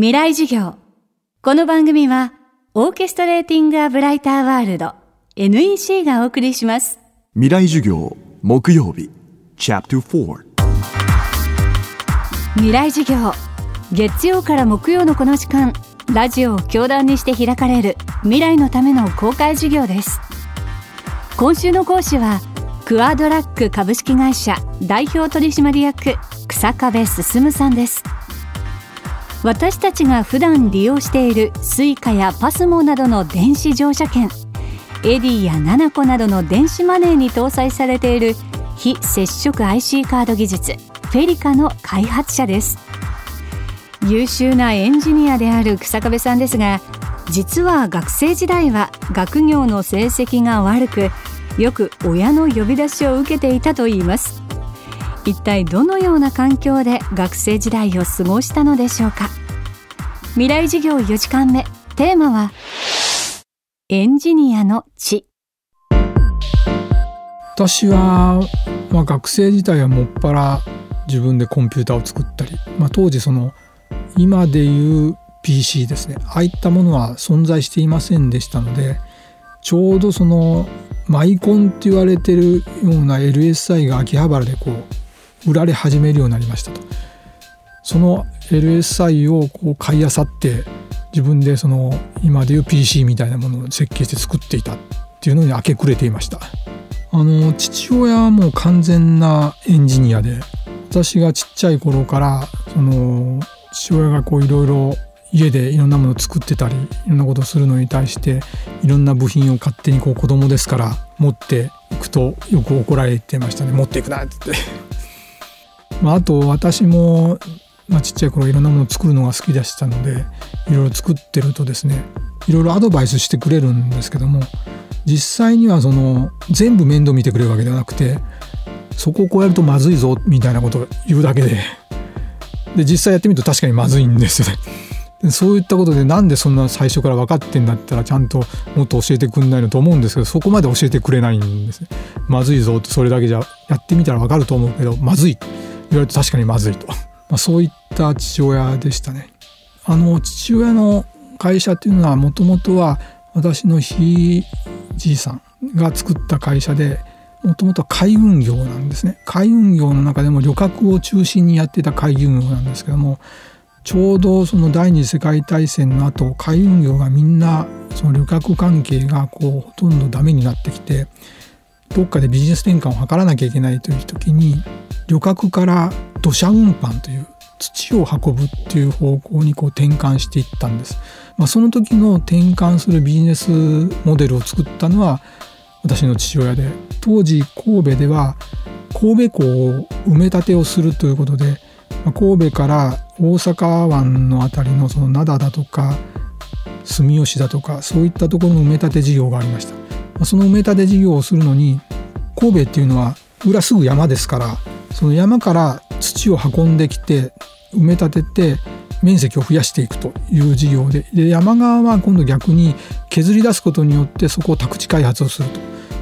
未来授業。この番組はオーケストレーティング・ア・ブライター・ワールド NEC がお送りします。未来授業木曜日チャプター4未来授業月曜から木曜のこの時間ラジオを教壇にして開かれる未来のための公開授業です。今週の講師はクアドラック株式会社代表取締役草壁進さんです私たちが普段利用している Suica や PASMO などの電子乗車券エディやナナコなどの電子マネーに搭載されている非接触 IC カード技術フェリカの開発者です。優秀なエンジニアである草壁さんですが実は学生時代は学業の成績が悪くよく親の呼び出しを受けていたといいます。一体どのような環境で学生時代を過ごしたのでしょうか。未来授業4時間目。テーマはエンジニアの地私は、まあ、学生時代はもっぱら自分でコンピューターを作ったり、まあ、当時その今でいう PC ですね。ああいったものは存在していませんでしたのでちょうどそのマイコンって言われてるような LSI が秋葉原でこう売られ始めるようになりましたと。その LSI をこう買いあさって自分でその今でいう PC みたいなものを設計して作っていたっていうのに明け暮れていました。あの父親はもう完全なエンジニアで私がちっちゃい頃からその父親がこういろいろ家でいろんなものを作ってたりいろんなことをするのに対していろんな部品を勝手にこう子供ですから持っていくとよく怒られてましたね。持っていくなって言って。まああと私も、まあ、ちっちゃい頃いろんなものを作るのが好きでしたのでいろいろ作ってるとですねいろいろアドバイスしてくれるんですけども実際にはその全部面倒見てくれるわけではなくてそこをこうやるとまずいぞみたいなことを言うだけでで実際やってみると確かにまずいんですよね。そういったことでなんでそんな最初から分かってんだったらちゃんともっと教えてくんないのと思うんですけどそこまで教えてくれないんです。まずいぞってそれだけじゃやってみたら分かると思うけどまずい言われると確かにまずいと、まあ、そういった父親でしたね。あの父親の会社っていうのはもともとは私のひいじいさんが作った会社でもともとは海運業なんですね海運業の中でも旅客を中心にやってた海運業なんですけどもちょうどその第二次世界大戦の後海運業がみんなその旅客関係がこうほとんどダメになってきてどっかでビジネス転換を図らなきゃいけないという時に旅客から土砂運搬という土を運ぶっていう方向にこう転換していったんです。まあ、その時の転換するビジネスモデルを作ったのは私の父親で当時神戸では神戸港を埋め立てをするということで神戸から大阪湾の辺りのその灘だとか住吉だとかそういったところの埋め立て事業がありましたその埋め立て事業をするのに神戸っていうのは裏すぐ山ですからその山から土を運んできて埋め立てて面積を増やしていくという事業でで山側は今度逆に削り出すことによってそこを宅地開発をすると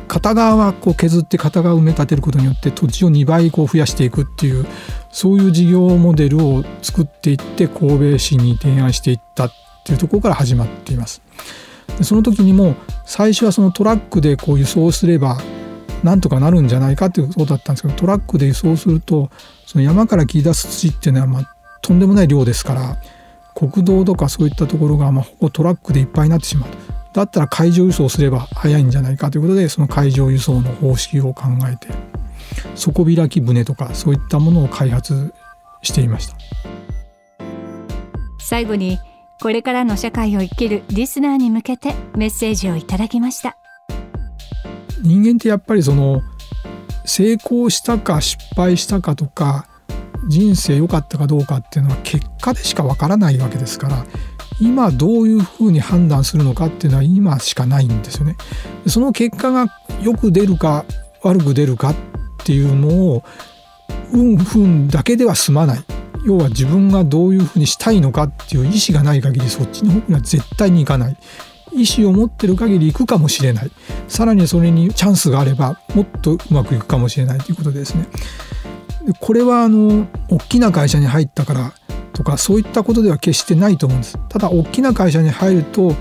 片側はこう削って片側埋め立てることによって土地を2倍こう増やしていくっていうそういう事業モデルを作っていって神戸市に提案していったっていうところから始まっています。でその時にも最初はそのトラックでこう輸送すればなんとかなるんじゃないかっていうことだったんですけどトラックで輸送するとその山から切り出す土っていうのはまあとんでもない量ですから国道とかそういったところがまあほぼトラックでいっぱいになってしまう。だったら海上輸送すれば早いんじゃないかということでその海上輸送の方式を考えて底開き船とかそういったものを開発していました。最後にこれからの社会を生きるリスナーに向けてメッセージをいただきました人間ってやっぱりその成功したか失敗したかとか人生良かったかどうかっていうのは結果でしかわからないわけですから今どういうふうに判断するのかっていうのは今しかないんですよね。その結果がよく出るか悪く出るかっていうのを運不運だけでは済まない要は自分がどういうふうにしたいのかっていう意思がない限りそっちの方には絶対に行かない。意思を持ってる限り行くかもしれない。さらにそれにチャンスがあればもっとうまくいくかもしれないということですね。これはあの大きな会社に入ったからとかそういったことでは決してないと思うんです。ただ大きな会社に入ると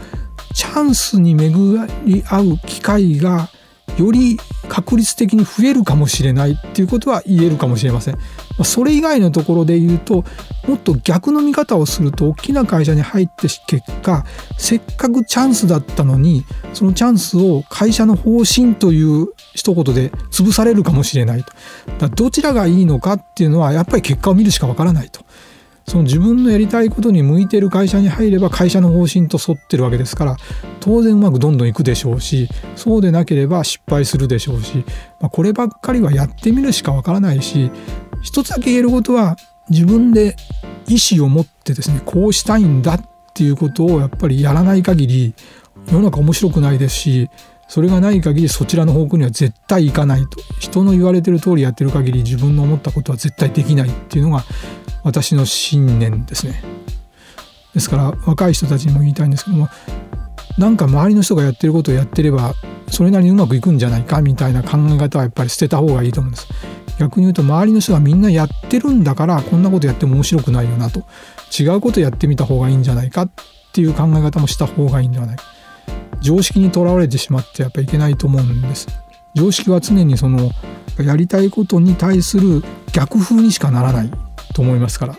チャンスに巡り合う機会がより確率的に増えるかもしれないっていうことは言えるかもしれません。それ以外のところで言うともっと逆の見方をすると大きな会社に入って結果せっかくチャンスだったのにそのチャンスを会社の方針という一言で潰されるかもしれないと。だどちらがいいのかっていうのはやっぱり結果を見るしかわからないと。その自分のやりたいことに向いてる会社に入れば会社の方針と沿ってるわけですから当然うまくどんどんいくでしょうしそうでなければ失敗するでしょうし、まあ、こればっかりはやってみるしかわからないし一つだけ言えることは自分で意思を持ってですねこうしたいんだっていうことをやっぱりやらない限り世の中面白くないですしそれがない限りそちらの方向には絶対行かないと。人の言われてる通りやってる限り自分の思ったことは絶対できないっていうのが私の信念ですね。ですから若い人たちにも言いたいんですけどもなんか周りの人がやってることをやってればそれなりにうまくいくんじゃないかみたいな考え方はやっぱり捨てた方がいいと思うんです。逆に言うと周りの人がみんなやってるんだからこんなことやっても面白くないよなと。違うことやってみた方がいいんじゃないかっていう考え方もした方がいいんではない。か常識にとらわれてしまってやっぱいけないと思うんです。常識は常にそのやりたいことに対する逆風にしかならない。と思いますから。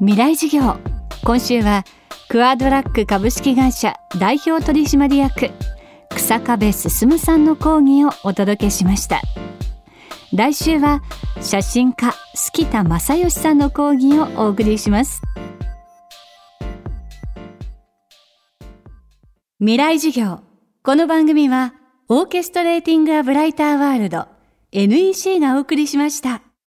未来事業今週はクアドラック株式会社代表取締役草壁進さんの講義をお届けしました。来週は写真家月田正義さんの講義をお送りします。未来事業この番組はオーケストレーティング・ア・ブライター・ワールド NEC がお送りしました。